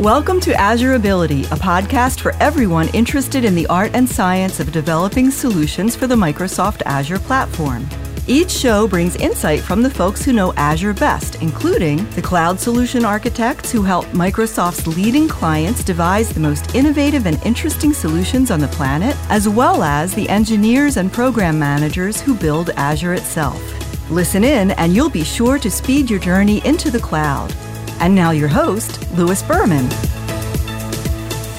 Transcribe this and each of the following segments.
Welcome to Azure Ability, a podcast for everyone interested in the art and science of developing solutions for the Microsoft Azure platform. Each show brings insight from the folks who know Azure best, including the cloud solution architects who help Microsoft's leading clients devise the most innovative and interesting solutions on the planet, as well as the engineers and program managers who build Azure itself. Listen in, and you'll be sure to speed your journey into the cloud. And now, your host, Lewis Berman.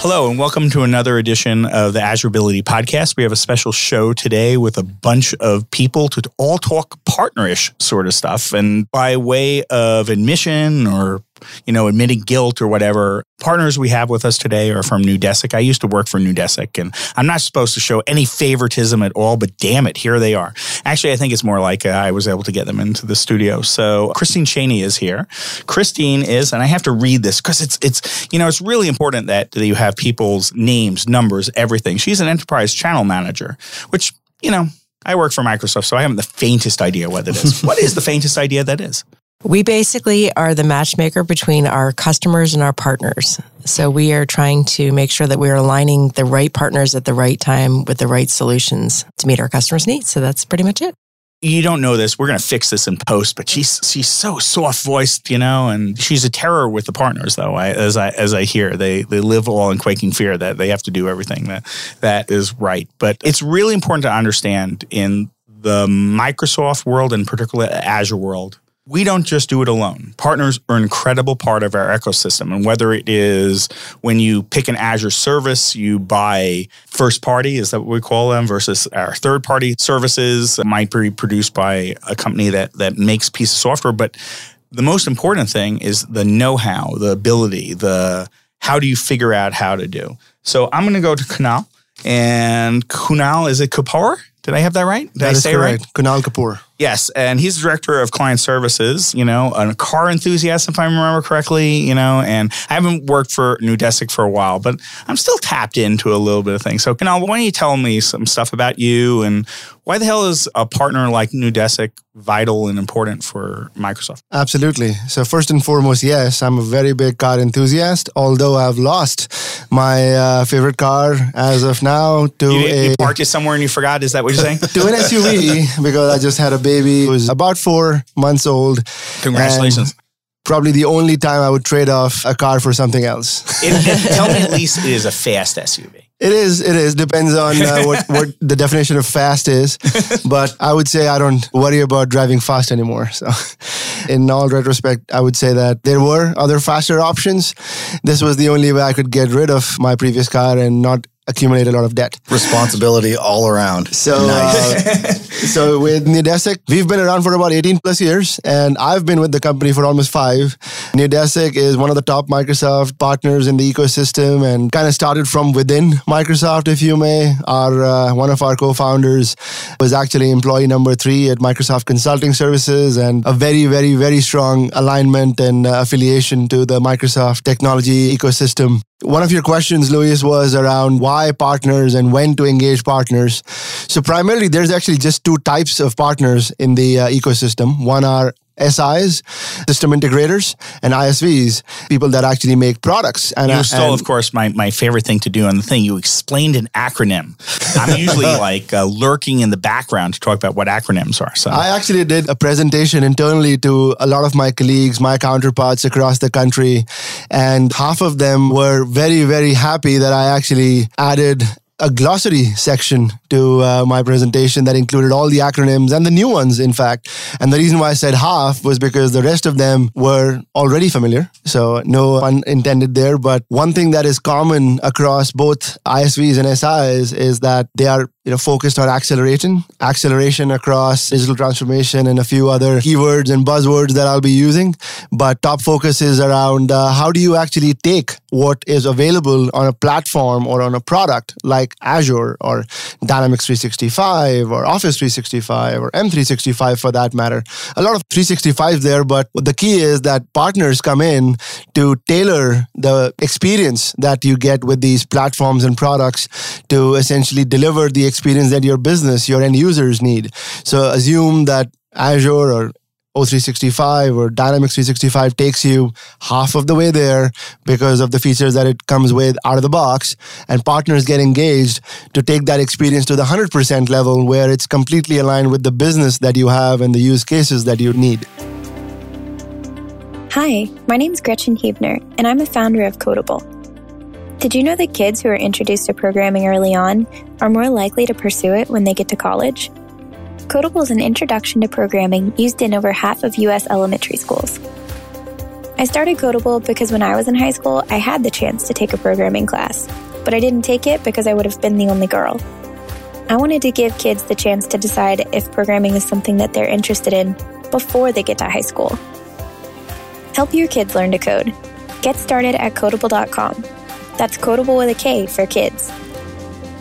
Hello, and welcome to another edition of the Azure Ability Podcast. We have a special show today with a bunch of people to all talk partnerish sort of stuff. And by way of admission or you know, admitting guilt or whatever. Partners we have with us today are from Neudesic. I used to work for Neudesic, and I'm not supposed to show any favoritism at all, but damn it, here they are. Actually, I think it's more like uh, I was able to get them into the studio. So Christine Cheney is here. Christine is, and I have to read this because it's it's you know it's really important that, that you have people's names, numbers, everything. She's an enterprise channel manager, which you know I work for Microsoft, so I haven't the faintest idea what it is. what is the faintest idea that is? We basically are the matchmaker between our customers and our partners. So we are trying to make sure that we are aligning the right partners at the right time with the right solutions to meet our customers' needs. So that's pretty much it. You don't know this. We're going to fix this in post, but she's she's so soft voiced, you know, and she's a terror with the partners. Though, I, as I as I hear, they they live all in quaking fear that they have to do everything that that is right. But it's really important to understand in the Microsoft world, and particularly Azure world, we don't just do it alone. Partners are an incredible part of our ecosystem. And whether it is when you pick an Azure service, you buy first party, is that what we call them, versus our third party services that might be produced by a company that, that makes piece of software. But the most important thing is the know how, the ability, the how do you figure out how to do. So I'm going to go to Kunal. And Kunal, is it Kapoor? Did I have that right? Did that I say correct. right? Kunal Kapoor. Yes, and he's director of client services, you know, a car enthusiast, if I remember correctly, you know, and I haven't worked for Neudesic for a while, but I'm still tapped into a little bit of things. So, Kunal, why don't you tell me some stuff about you and why the hell is a partner like Neudesic vital and important for Microsoft? Absolutely. So, first and foremost, yes, I'm a very big car enthusiast, although I've lost my uh, favorite car as of now to you, a. You parked it somewhere and you forgot? Is that what you're saying? to an SUV because I just had a baby was about four months old. Congratulations. Probably the only time I would trade off a car for something else. it, it, tell me at least it is a fast SUV. It is. It is. Depends on uh, what, what the definition of fast is. But I would say I don't worry about driving fast anymore. So, in all retrospect, I would say that there were other faster options. This was the only way I could get rid of my previous car and not accumulate a lot of debt. Responsibility all around. So, nice. uh, so with Neudesic, we've been around for about 18 plus years, and I've been with the company for almost five. Neudesic is one of the top Microsoft partners in the ecosystem, and kind of started from within Microsoft, if you may. Our uh, one of our co-founders was actually employee number three at Microsoft Consulting Services, and a very, very, very strong alignment and uh, affiliation to the Microsoft technology ecosystem. One of your questions, Lewis, was around why partners and when to engage partners. So, primarily, there's actually just two types of partners in the uh, ecosystem. One are SIs, system integrators, and ISVs, people that actually make products. And you stole, and, of course, my, my favorite thing to do on the thing. You explained an acronym. I'm usually like uh, lurking in the background to talk about what acronyms are. So I actually did a presentation internally to a lot of my colleagues, my counterparts across the country, and half of them were very, very happy that I actually added a glossary section to uh, my presentation that included all the acronyms and the new ones, in fact. And the reason why I said half was because the rest of them were already familiar. So, no pun intended there. But one thing that is common across both ISVs and SIs is that they are you know focused on acceleration acceleration across digital transformation and a few other keywords and buzzwords that i'll be using but top focus is around uh, how do you actually take what is available on a platform or on a product like azure or dynamics 365 or office 365 or m365 for that matter a lot of 365 there but the key is that partners come in to tailor the experience that you get with these platforms and products to essentially deliver the experience that your business, your end users need. So assume that Azure or O365 or Dynamics 365 takes you half of the way there because of the features that it comes with out of the box. And partners get engaged to take that experience to the 100% level where it's completely aligned with the business that you have and the use cases that you need. Hi, my name is Grechen Huebner, and I'm a founder of Kodable. Did you know that kids who are introduced to programming early on are more likely to pursue it when they get to college? Kodable is an introduction to programming used in over half of U.S. elementary schools. I started Kodable because when I was in high school, I had the chance to take a programming class, but I didn't take it because I would have been the only girl. I wanted to give kids the chance to decide if programming is something that they're interested in before they get to high school. Help your kids learn to code. Get started at Kodable.com. That's Kodable with a K for kids.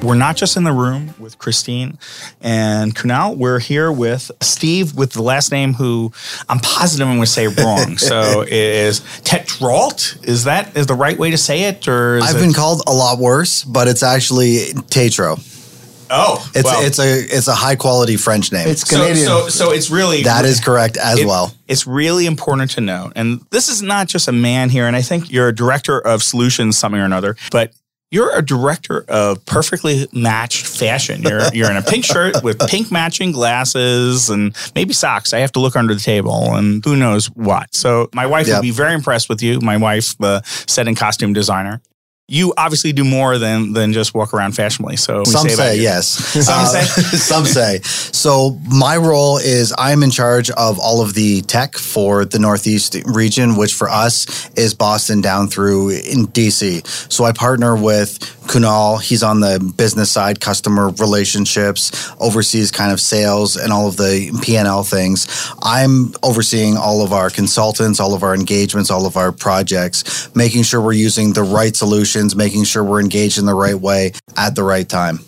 We're not just in the room with Christine and Kunal. We're here with Steve with the last name who I'm positive I'm going to say wrong. so it is Tetrault. Is that is the right way to say it? Or I've it- been called a lot worse, but it's actually Tetro. Oh, It's well, it's a it's a high quality French name. It's so, Canadian. so so it's really that is correct as it- well. It's really important to note, and this is not just a man here, and I think you're a director of solutions, something or another, but you're a director of perfectly matched fashion. You're you're in a pink shirt with pink matching glasses and maybe socks. I have to look under the table and who knows what. So my wife Yep. would be very impressed with you. My wife, the set and costume designer. You obviously do more than than just walk around fashionably. So Some say you. yes. Uh, Some say? some say. So my role is I'm in charge of all of the tech for the Northeast region, which for us is Boston down through in DC. So I partner with Kunal. He's on the business side, customer relationships, oversees kind of sales and all of the P&L things. I'm overseeing all of our consultants, all of our engagements, all of our projects, making sure we're using the right making sure we're engaged in the right way at the right time.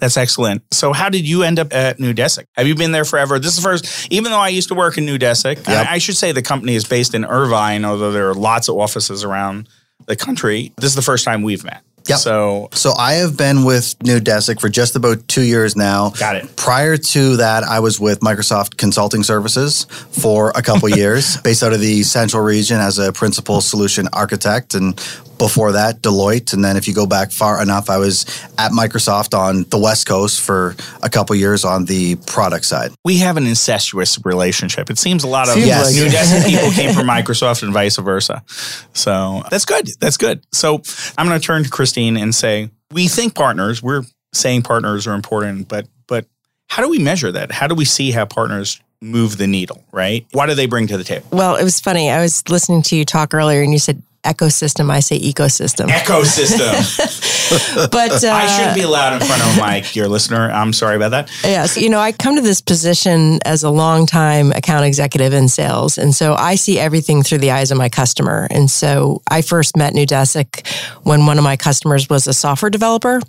That's excellent. So, how did you end up at Neudesic? Have you been there forever? This is the first, even though I used to work in Neudesic, Yep. I, I should say the company is based in Irvine, although there are lots of offices around the country. This is the first time we've met. Yep. So, So I have been with Neudesic for just about two years now. Got it. Prior to that, I was with Microsoft Consulting Services for a couple years, based out of the Central Region as a principal solution architect, and before that, Deloitte. And then if you go back far enough, I was at Microsoft on the West Coast for a couple years on the product side. we have an incestuous relationship. It seems a lot of Yes. New like people came from Microsoft and vice versa. So, that's good. That's good. So, I'm going to turn to Christine and say, we think partners, we're saying partners are important, but, but how do we measure that? How do we see how partners move the needle, right? What do they bring to the table? Well, it was funny. I was listening to you talk earlier and you said ecosystem. I say ecosystem. Ecosystem. But uh, I shouldn't be allowed in front of a mic, your listener. I'm sorry about that. Yes, you know, I come to this position as a longtime account executive in sales. And so I see everything through the eyes of my customer. And so I first met Neudesic when one of my customers was a software developer.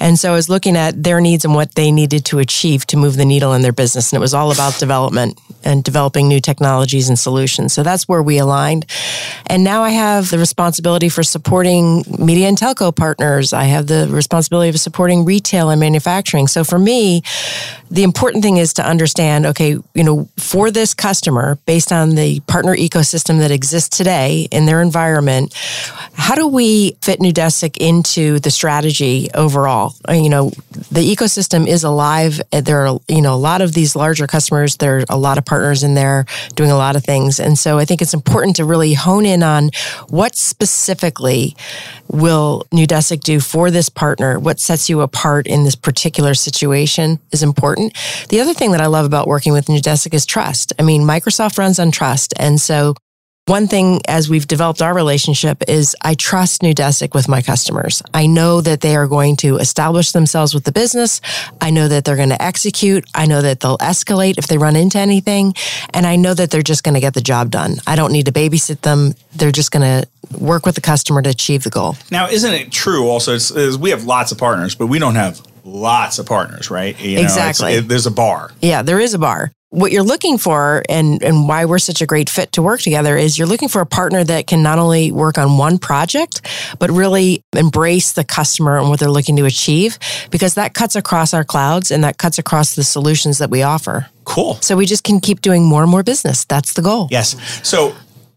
And so I was looking at their needs and what they needed to achieve to move the needle in their business. And it was all about development and developing new technologies and solutions. So that's where we aligned. And now I have the responsibility for supporting media and telco partners. I have the responsibility of supporting retail and manufacturing. So for me, the important thing is to understand, okay, you know, for this customer, based on the partner ecosystem that exists today in their environment, how do we fit Neudesic into the strategy overall? Uh, You know, the ecosystem is alive. There are, you know, a lot of these larger customers. There are a lot of partners in there doing a lot of things. And so I think it's important to really hone in on what specifically will Neudesic do for this partner? What sets you apart in this particular situation is important. The other thing that I love about working with Neudesic is trust. I mean, Microsoft runs on trust. And so one thing as we've developed our relationship is I trust Neudesic with my customers. I know that they are going to establish themselves with the business. I know that they're going to execute. I know that they'll escalate if they run into anything. And I know that they're just going to get the job done. I don't need to babysit them. They're just going to work with the customer to achieve the goal. Now, isn't it true also? It's, is we have lots of partners, but we don't have lots of partners, right? You know, Exactly. it- there's a bar. Yeah, there is a bar. What you're looking for and, and why we're such a great fit to work together is you're looking for a partner that can not only work on one project, but really embrace the customer and what they're looking to achieve, because that cuts across our clouds and that cuts across the solutions that we offer. Cool. So we just can keep doing more and more business. That's the goal. Yes. So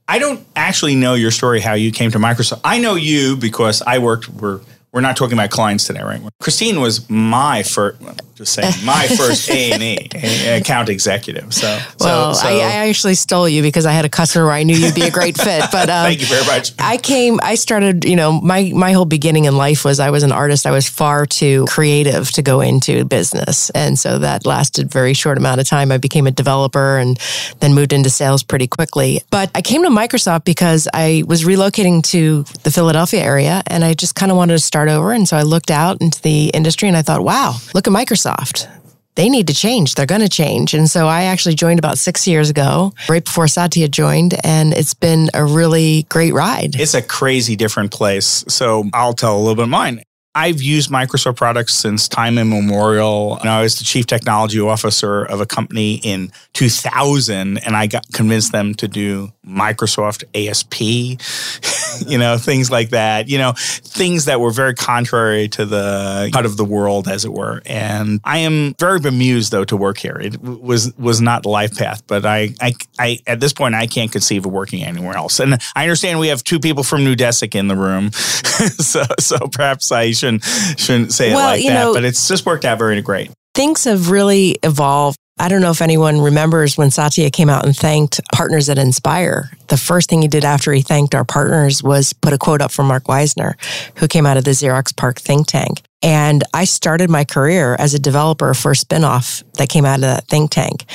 I don't actually know your story, how you came to Microsoft. I know you because I worked, we're, we're not talking about clients today, right? Christine was my first, just saying, my first A and E account executive. So, well, so, so. I, I, actually stole you because I had a customer where I knew you'd be a great fit. But um, thank you very much. I came, I started, you know, my my whole beginning in life was I was an artist. I was far too creative to go into business, and so that lasted very short amount of time. I became a developer and then moved into sales pretty quickly. But I came to Microsoft because I was relocating to the Philadelphia area, and I just kind of wanted to start over. And so I looked out into the industry, and I thought, wow, look at Microsoft. Microsoft. They need to change. They're going to change. And so I actually joined about six years ago, right before Satya joined, and it's been a really great ride. It's a crazy different place. So I'll tell a little bit of mine. I've used Microsoft products since time immemorial. And I was the chief technology officer of a company in 2000, and I got convinced them to do Microsoft ASP, you know, things like that. You know, things that were very contrary to the cut of the world, as it were. And I am very bemused, though, to work here. It was was not the life path, but I, I, I at this point, I can't conceive of working anywhere else. And I understand we have two people from Neudesic in the room, so so perhaps I should shouldn't shouldn't say it like that. Know, but it's just worked out very great. Things have really evolved. I don't know if anyone remembers when Satya came out and thanked partners at Inspire. The first thing he did after he thanked our partners was put a quote up from Mark Weiser, who came out of the Xerox PARC think tank. And I started my career as a developer for a spinoff that came out of that think tank.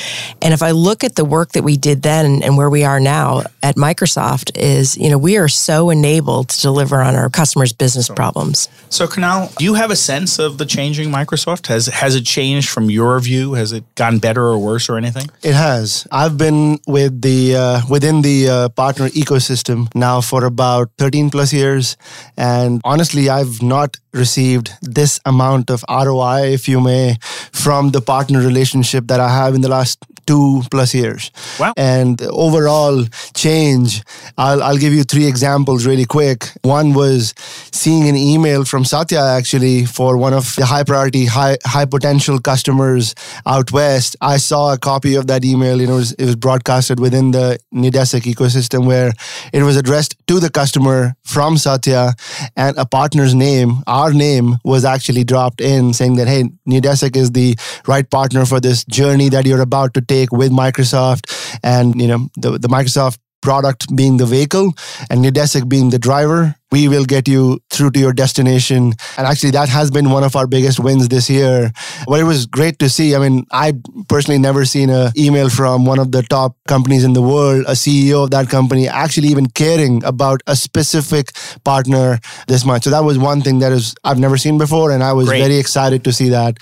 And if I look at the work that we did then and where we are now at Microsoft is, you know, we are so enabled to deliver on our customers' business problems. So Kunal, do you have a sense of the changing Microsoft? Has has it changed from your view? Has it gotten better or worse or anything? It has. I've been with the uh, within the uh, partner ecosystem now for about 13 plus years and honestly I've not received this amount of ROI, if you may, from the partner relationship that I have in the last two plus years. Wow. And overall change, I'll, I'll give you three examples really quick. One was seeing an email from Satya actually for one of the high priority, high, high potential customers out west. I saw a copy of that email. You know, it was, it was broadcasted within the Neudesic ecosystem where it was addressed to the customer from Satya and a partner's name, our name was actually dropped in saying that, hey, Neudesic is the right partner for this journey that you're about to take with Microsoft. And, you know, the, the Microsoft product being the vehicle and Neudesic being the driver we will get you through to your destination. And actually, that has been one of our biggest wins this year. But it was great to see. I mean, I personally never seen an email from one of the top companies in the world, a CEO of that company, actually even caring about a specific partner this much. So that was one thing that is I've never seen before, and I was great. very excited to see that.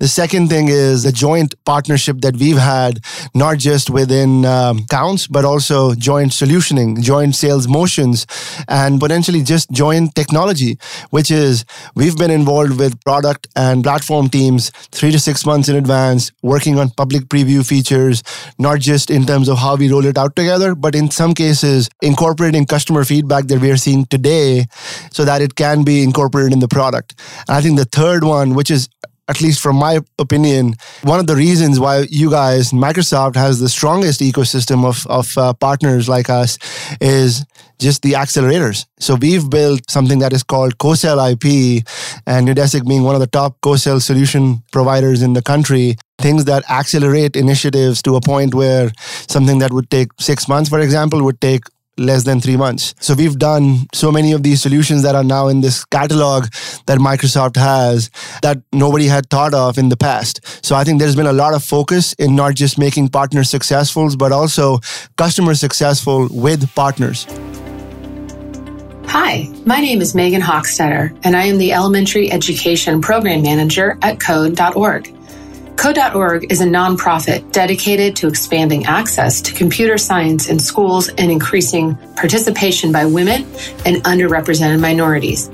The second thing is the joint partnership that we've had, not just within um, counts, but also joint solutioning, joint sales motions, and potentially just join technology, which is we've been involved with product and platform teams three to six months in advance, working on public preview features, not just in terms of how we roll it out together, but in some cases, incorporating customer feedback that we are seeing today so that it can be incorporated in the product. And I think the third one, which is at least from my opinion, one of the reasons why you guys, Microsoft, has the strongest ecosystem of, of uh, partners like us is just the accelerators. So we've built something that is called CoSell IP, and Neudesic being one of the top CoSell solution providers in the country, things that accelerate initiatives to a point where something that would take six months, for example, would take less than three months. So we've done so many of these solutions that are now in this catalog that Microsoft has that nobody had thought of in the past. So I think there's been a lot of focus in not just making partners successful, but also customers successful with partners. Hi, my name is Megan Hochstetter, and I am the Elementary Education Program Manager at Code.org. Code.org is a nonprofit dedicated to expanding access to computer science in schools and increasing participation by women and underrepresented minorities.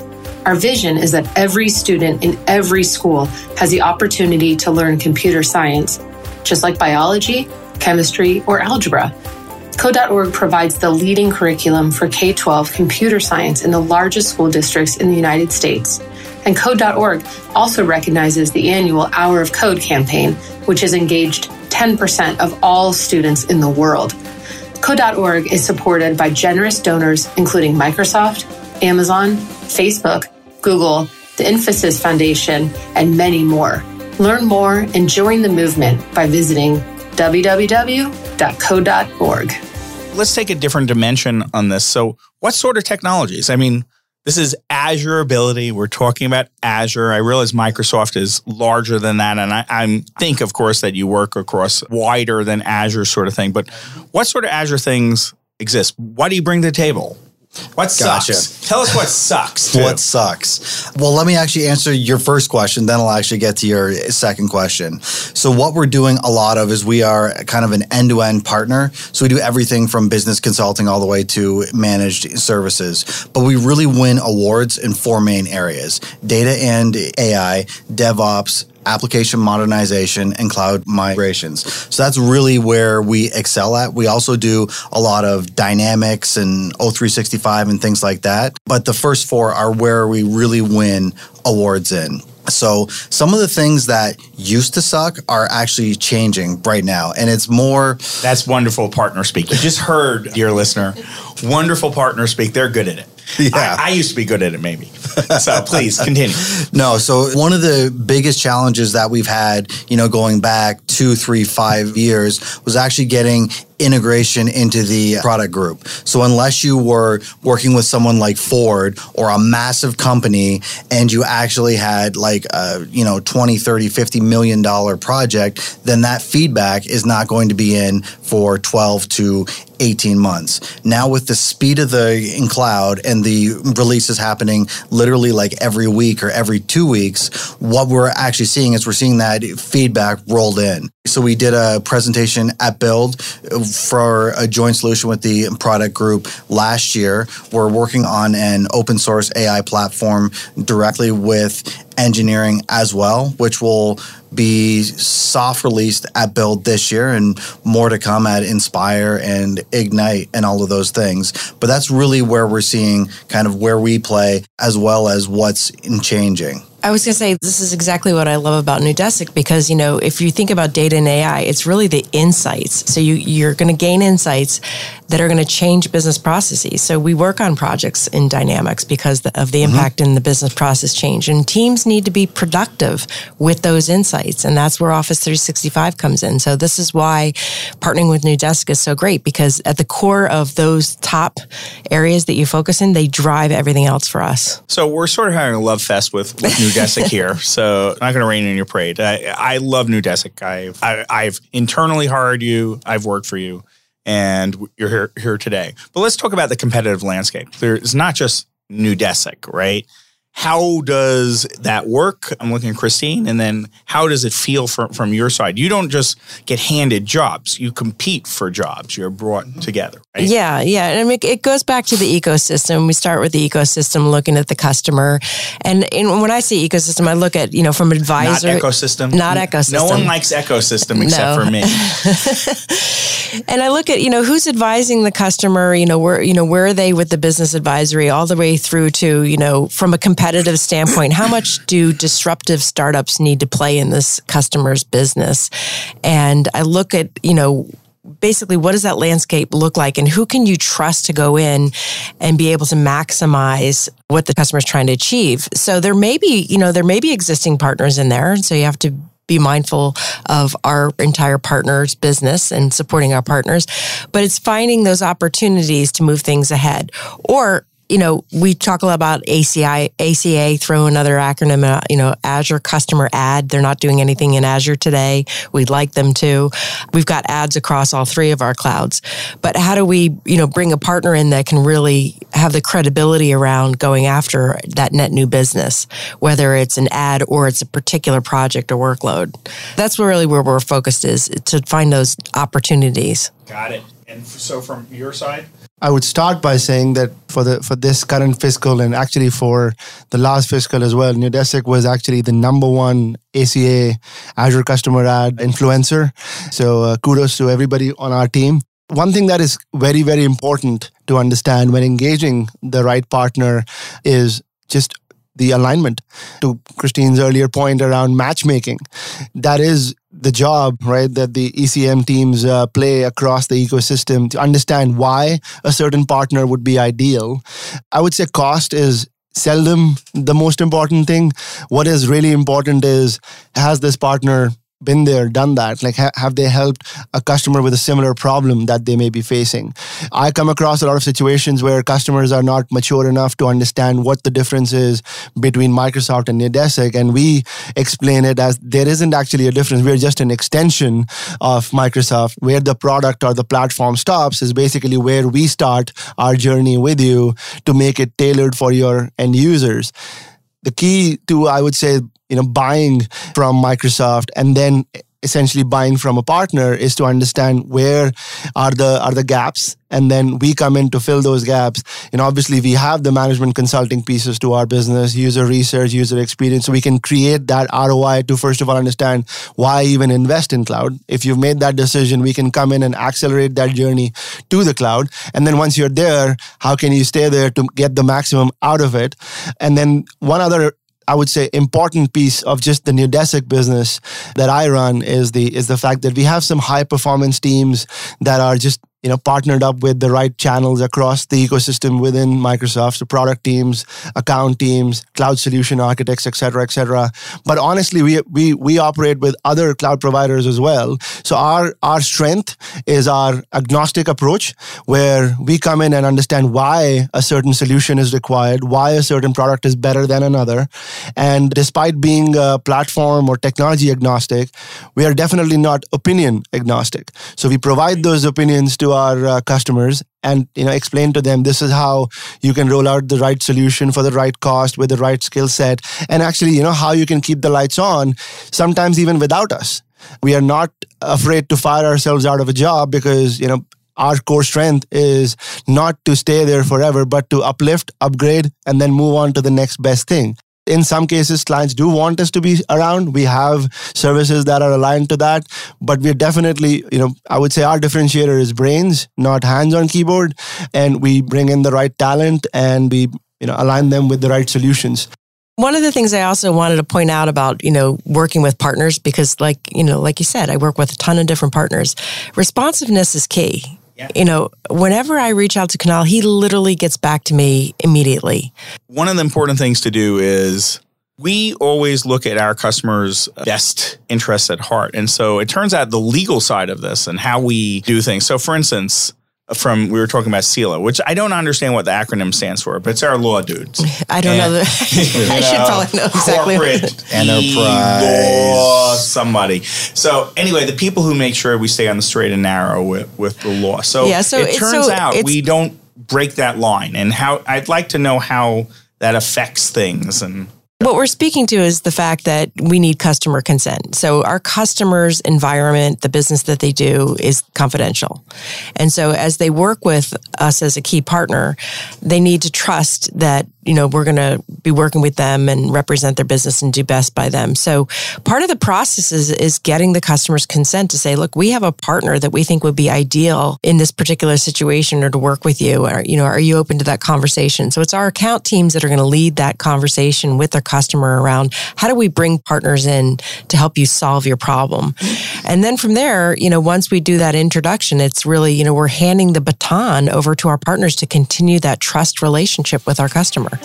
Our vision is that every student in every school has the opportunity to learn computer science, just like biology, chemistry, or algebra. Code.org provides the leading curriculum for K 12 computer science in the largest school districts in the United States. And Code.org also recognizes the annual Hour of Code campaign, which has engaged 10% of all students in the world. Code.org is supported by generous donors, including Microsoft, Amazon, Facebook, Google, the Infosys Foundation, and many more. Learn more and join the movement by visiting www.code.org. Let's take a different dimension on this. So, what sort of technologies? I mean, this is Azure ability. We're talking about Azure. I realize Microsoft is larger than that. And I, I, think, of course, that you work across wider than Azure sort of thing. But what sort of Azure things exist? What do you bring to the table? What sucks? Gotcha. Tell us what sucks. Too. What sucks? Well, let me actually answer your first question, then I'll actually get to your second question. So, what we're doing a lot of is we are kind of an end to end partner. So, we do everything from business consulting all the way to managed services. But we really win awards in four main areas data and AI, DevOps, application modernization and cloud migrations. So that's really where we excel at. We also do a lot of dynamics and O365 and things like that. But the first four are where we really win awards in. So some of the things that used to suck are actually changing right now. And it's more That's wonderful partner speak. You just heard, dear listener, wonderful partner speak. They're good at it. Yeah. I, I, used to be good at it, maybe. So please continue. no, so one of the biggest challenges that we've had, you know, going back two, three, five years was actually getting integration into the product group. So unless you were working with someone like Ford or a massive company and you actually had like a, you know, 20, 30, 50 million dollar project, then that feedback is not going to be in for 12 to 18 months. Now with the speed of the in cloud and the releases happening literally like every week or every 2 weeks, what we're actually seeing is we're seeing that feedback rolled in. So we did a presentation at Build uh, for a joint solution with the product group last year. We're working on an open source AI platform directly with engineering as well, which will be soft released at Build this year and more to come at Inspire and Ignite and all of those things. But that's really where we're seeing kind of where we play as well as what's in changing. I was going to say, this is exactly what I love about Neudesic because, you know, if you think about data and AI, it's really the insights. So you, you're going to gain insights that are going to change business processes. So we work on projects in Dynamics because of the mm-hmm. impact mm-hmm. in the business process change. And teams need to be productive with those insights. And that's where Office 365 comes in. So this is why partnering with Neudesic is so great because at the core of those top areas that you focus in, they drive everything else for us. So we're sort of having a love fest with, with Neudesic here. So I'm not going to rain in your parade. I, I love Neudesic. I've, I, have i have internally hired you. I've worked for you and you're here, here today. But let's talk about the competitive landscape. There's not just Neudesic, right? How does that work? I'm looking at Christine, and then how does it feel from, from your side? You don't just get handed jobs; you compete for jobs. You're brought together. Right? Yeah, yeah. And I mean, it goes back to the ecosystem. We start with the ecosystem, looking at the customer, and, and when I say ecosystem, I look at you know from advisor, not ecosystem, not ecosystem. No one likes ecosystem except no. for me. and I look at you know who's advising the customer. You know where you know where are they with the business advisory, all the way through to you know from a competitor competitive standpoint, how much do disruptive startups need to play in this customer's business? And I look at, you know, basically what does that landscape look like and who can you trust to go in and be able to maximize what the customer is trying to achieve so there may be you know there may be existing partners in there so you have to be mindful of our entire partners business and supporting our partners but it's finding those opportunities to move things ahead or you know, we talk a lot about ACI, ACA, throw another acronym, uh, you know, Azure Customer Add. They're not doing anything in Azure today. We'd like them to. We've got ads across all three of our clouds. But how do we, you know, bring a partner in that can really have the credibility around going after that net new business, whether it's an ad or it's a particular project or workload? That's really where we're focused is to find those opportunities. Got it. And so, from your side, I would start by saying that for the for this current fiscal and actually for the last fiscal as well, Neudesic was actually the number one ACA Azure customer add influencer. So uh, kudos to everybody on our team. One thing that is very very important to understand when engaging the right partner is just the alignment to Christine's earlier point around matchmaking. That is the job, right, that the ECM teams uh, play across the ecosystem to understand why a certain partner would be ideal. I would say cost is seldom the most important thing. What is really important is has this partner been there, done that? Like, ha- have they helped a customer with a similar problem that they may be facing? I come across a lot of situations where customers are not mature enough to understand what the difference is between Microsoft and Neudesic, and we explain it as there isn't actually a difference. We're just an extension of Microsoft. Where the product or the platform stops is basically where we start our journey with you to make it tailored for your end users the key to i would say you know buying from microsoft and then essentially buying from a partner is to understand where are the are the gaps. And then we come in to fill those gaps. And obviously we have the management consulting pieces to our business user research user experience. So we can create that roi to first of all understand why even invest in cloud. If you've made that decision we can come in and accelerate that journey to the cloud. And then once you're there how can you stay there to get the maximum out of it? And then one other I would say important piece of just the Neudesic business that I run is the is the fact that we have some high performance teams that are just you know partnered up with the right channels across the ecosystem within Microsoft, so product teams, account teams, cloud solution architects, et cetera, et cetera. But honestly, we we we operate with other cloud providers as well. So our our strength is our agnostic approach, where we come in and understand why a certain solution is required, why a certain product is better than another, and despite being a platform or technology agnostic, we are definitely not opinion agnostic. So we provide those opinions to our uh, customers and you know explain to them this is how you can roll out the right solution for the right cost with the right skill set. And actually you know how you can keep the lights on sometimes even without us. We are not afraid to fire ourselves out of a job because you know our core strength is not to stay there forever but to uplift upgrade and then move on to the next best thing in some cases clients do want us to be around we have services that are aligned to that but we're definitely you know i would say our differentiator is brains not hands on keyboard and we bring in the right talent and we you know align them with the right solutions one of the things I also wanted to point out about, you know, working with partners, because like, you know, like you said, I work with a ton of different partners. Responsiveness is key. Yeah. You know, whenever I reach out to Kunal, he literally gets back to me immediately. One of the important things to do is we always look at our customers' best interests at heart. And so it turns out the legal side of this and how we do things. So, for instance, from we were talking about CELA, which I don't understand what the acronym stands for, but it's our law dudes. I don't and, know. The, I should probably know exactly. Corporate enterprise law somebody. So anyway, the people who make sure we stay on the straight and narrow with, with the law. So, yeah, so it turns so out we don't break that line, and how I'd like to know how that affects things and what we're speaking to is the fact that we need customer consent. So our customers' environment, the business that they do is confidential. And so as they work with us as a key partner, they need to trust that you know, we're going to be working with them and represent their business and do best by them. So part of the process is, is getting the customer's consent to say, look, we have a partner that we think would be ideal in this particular situation or to work with you. Or, you know, are you open to that conversation? So it's our account teams that are going to lead that conversation with their customer around how do we bring partners in to help you solve your problem? And then from there, you know, once we do that introduction, it's really, you know, we're handing the baton over to our partners to continue that trust relationship with our customer.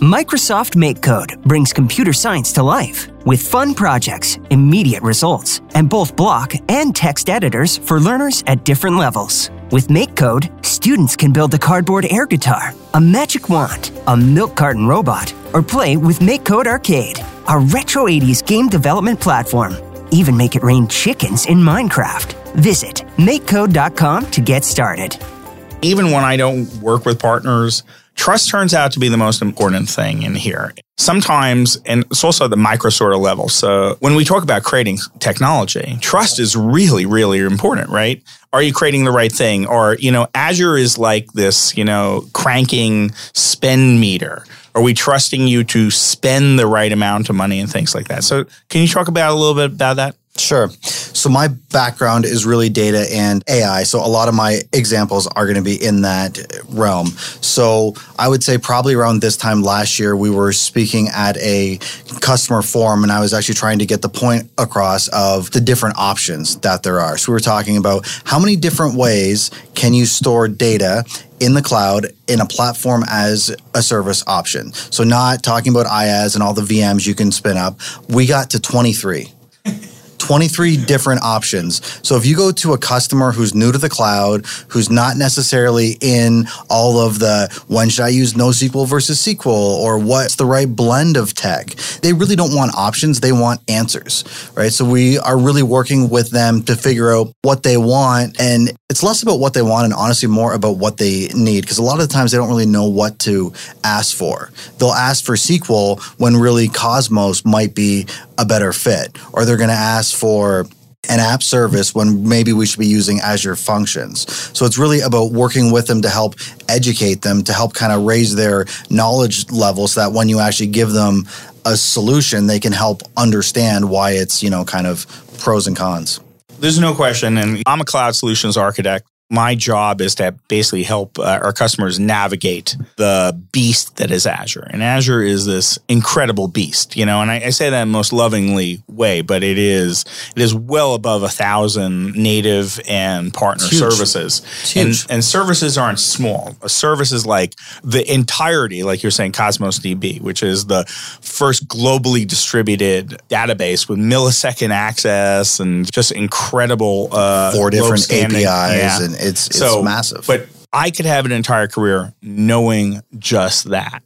Microsoft MakeCode brings computer science to life with fun projects, immediate results, and both block and text editors for learners at different levels. With MakeCode, students can build a cardboard air guitar, a magic wand, a milk carton robot, or play with MakeCode Arcade, our retro 80s game development platform. Even make it rain chickens in Minecraft. Visit makecode.com to get started even when I don't work with partners, Trust turns out to be the most important thing in here. Sometimes, and it's also at the micro sort of level. So when we talk about creating technology, trust is really, really important, right? Are you creating the right thing? Or, you know, Azure is like this, you know, cranking spend meter. Are we trusting you to spend the right amount of money and things like that? So can you talk about a little bit about that? Sure. So my background is really data and AI. So a lot of my examples are going to be in that realm. So I would say probably around this time last year, we were speaking at a customer forum and I was actually trying to get the point across of the different options that there are. So we were talking about how many different ways can you store data in the cloud in a platform as a service option. So not talking about IaaS and all the VMs you can spin up. We got to 23. 23 different options. So if you go to a customer who's new to the cloud, who's not necessarily in all of the when should I use NoSQL versus SQL or what's the right blend of tech, they really don't want options. They want answers, right? So we are really working with them to figure out what they want. And it's less about what they want and honestly more about what they need. Because a lot of the times they don't really know what to ask for. They'll ask for SQL when really Cosmos might be a better fit, or they're going to ask for an app service when maybe we should be using Azure Functions. So it's really about working with them to help educate them, to help kind of raise their knowledge level so that when you actually give them a solution, they can help understand why it's, you know, kind of pros and cons. There's no question. And I'm a cloud solutions architect my job is to basically help uh, our customers navigate the beast that is Azure. And Azure is this incredible beast, you know, and I, I say that in the most lovingly way, but it is it is well above a thousand native and partner services. And, and services aren't small. A service is like the entirety, like you're saying, Cosmos DB, which is the first globally distributed database with millisecond access and just incredible uh, four different APIs yeah. and it's it's so, massive. But I could have an entire career knowing just that.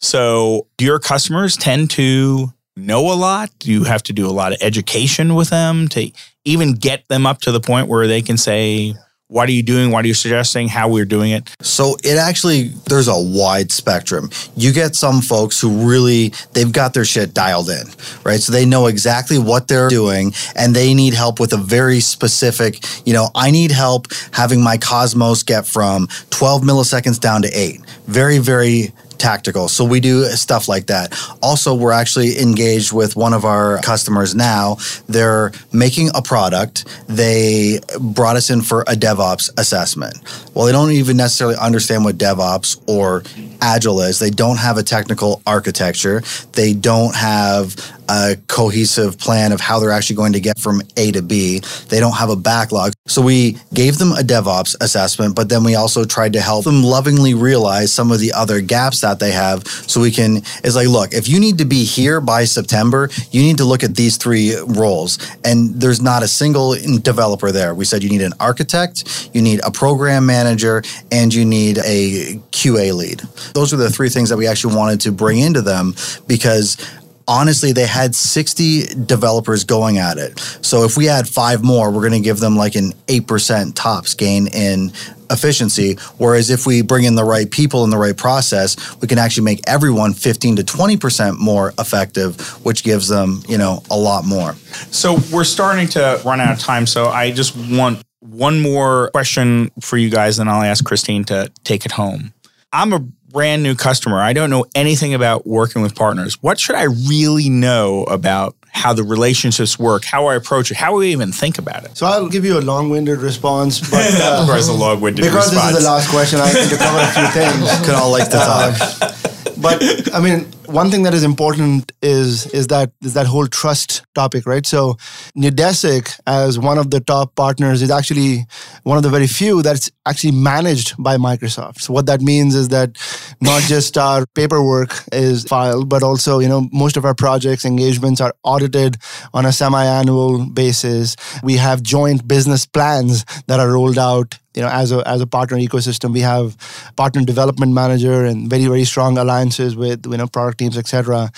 So, do your customers tend to know a lot? Do you have to do a lot of education with them to even get them up to the point where they can say, what are you doing? What are you suggesting? How we're doing it? So it actually there's a wide spectrum. You get some folks who really they've got their shit dialed in, right? So they know exactly what they're doing and they need help with a very specific, you know, I need help having my Cosmos get from 12 milliseconds down to 8. Very very tactical. So we do stuff like that. Also, we're actually engaged with one of our customers now. They're making a product. They brought us in for a DevOps assessment. Well, they don't even necessarily understand what DevOps or Agile is. They don't have a technical architecture. They don't have a cohesive plan of how they're actually going to get from A to B. They don't have a backlog. So we gave them a DevOps assessment, but then we also tried to help them lovingly realize some of the other gaps that they have. So we can, it's like, look, if you need to be here by September, you need to look at these three roles. And there's not a single developer there. We said you need an architect, you need a program manager, and you need a QA lead. Those are the three things that we actually wanted to bring into them because honestly, they had 60 developers going at it. So if we add five more, we're going to give them like an 8% tops gain in efficiency. Whereas if we bring in the right people and the right process, we can actually make everyone 15 to 20% more effective, which gives them, you know, a lot more. So we're starting to run out of time. So I just want one more question for you guys, and I'll ask Christine to take it home. I'm a brand new customer. I don't know anything about working with partners. What should I really know about how the relationships work, how I approach it, how we even think about it? So I'll give you a long-winded response, but uh, of course, a long-winded because response. this is the last question. I need to cover a few things. Could all like to talk. Uh, but I mean, one thing that is important is is that is that whole trust topic, right? So Neudesic, as one of the top partners, is actually one of the very few that's actually managed by Microsoft. So what that means is that not just our paperwork is filed, but also you know most of our projects engagements are audited on a semi-annual basis. We have joint business plans that are rolled out you know as a as a partner ecosystem we have partner development manager and very very strong alliances with you know product teams etc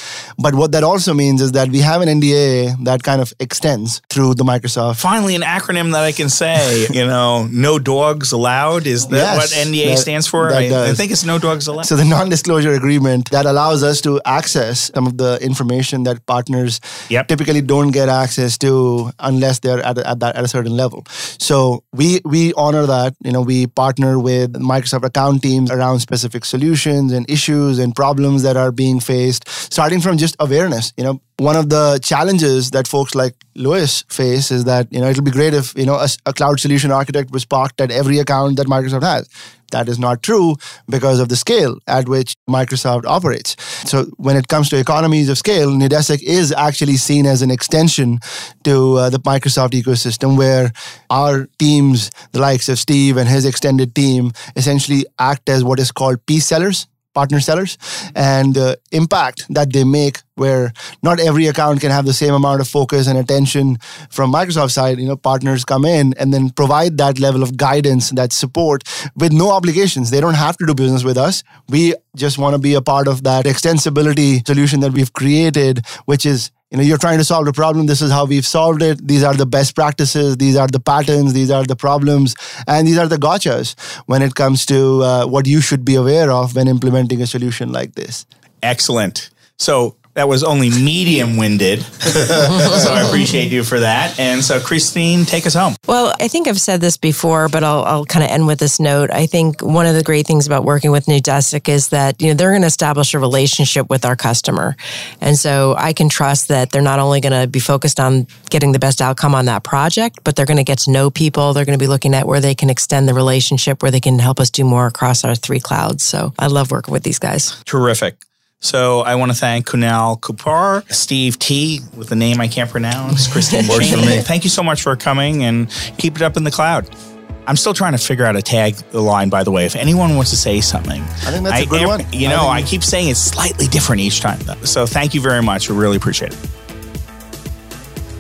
But what that also means is that we have an NDA that kind of extends through the Microsoft. Finally, an acronym that I can say. you know, no dogs allowed. Is that Yes, what NDA that- stands for? I, I think it's no dogs allowed. So the non-disclosure agreement that allows us to access some of the information that partners Yep. typically don't get access to unless they're at, a- at that at a certain level. So we we honor that. You know, we partner with Microsoft account teams around specific solutions and issues and problems that are being faced, starting from just awareness. You know, one of the challenges that folks like Lewis face is that you know it'll be great if you know a, a cloud solution architect was parked at every account that Microsoft has. That is not true because of the scale at which Microsoft operates. So when it comes to economies of scale, Neudesic is actually seen as an extension to uh, the Microsoft ecosystem where our teams, the likes of Steve and his extended team, essentially act as what is called P sellers partner sellers. And the impact that they make where not every account can have the same amount of focus and attention from microsoft side you know partners come in and then provide that level of guidance that support with no obligations. They don't have to do business with us. We just want to be a part of that extensibility solution that we've created which is you know you're trying to solve a problem. This is how we've solved it. These are the best practices. These are the patterns. These are the problems. And these are the gotchas when it comes to uh, what you should be aware of when implementing a solution like this. Excellent. So that was only medium winded. so I appreciate you for that. And so, Christine, take us home. Well, I think I've said this before, but I'll, I'll kind of end with this note. I think one of the great things about working with Neudesic is that, you know, they're going to establish a relationship with our customer. And so I can trust that they're not only going to be focused on getting the best outcome on that project, but they're going to get to know people. They're going to be looking at where they can extend the relationship, where they can help us do more across our three clouds. So I love working with these guys. Terrific. So I want to thank Kunal Kupar, Steve T, with a name I can't pronounce, Christine Works for me. Thank you so much for coming and keep it up in the cloud. I'm still trying to figure out a tag line, by the way. If anyone wants to say something, I think that's a good one. You know, I think- keep saying it's slightly different each time. Though. So thank you very much. We really appreciate it.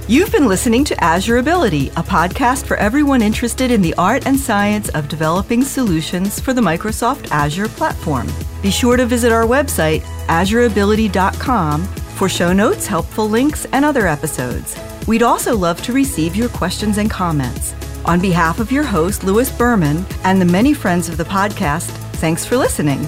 You've been listening to Azure Ability, a podcast for everyone interested in the art and science of developing solutions for the Microsoft Azure platform. Be sure to visit our website, azureability.com, for show notes, helpful links, and other episodes. We'd also love to receive your questions and comments. On behalf of your host, Lewis Berman, and the many friends of the podcast, thanks for listening.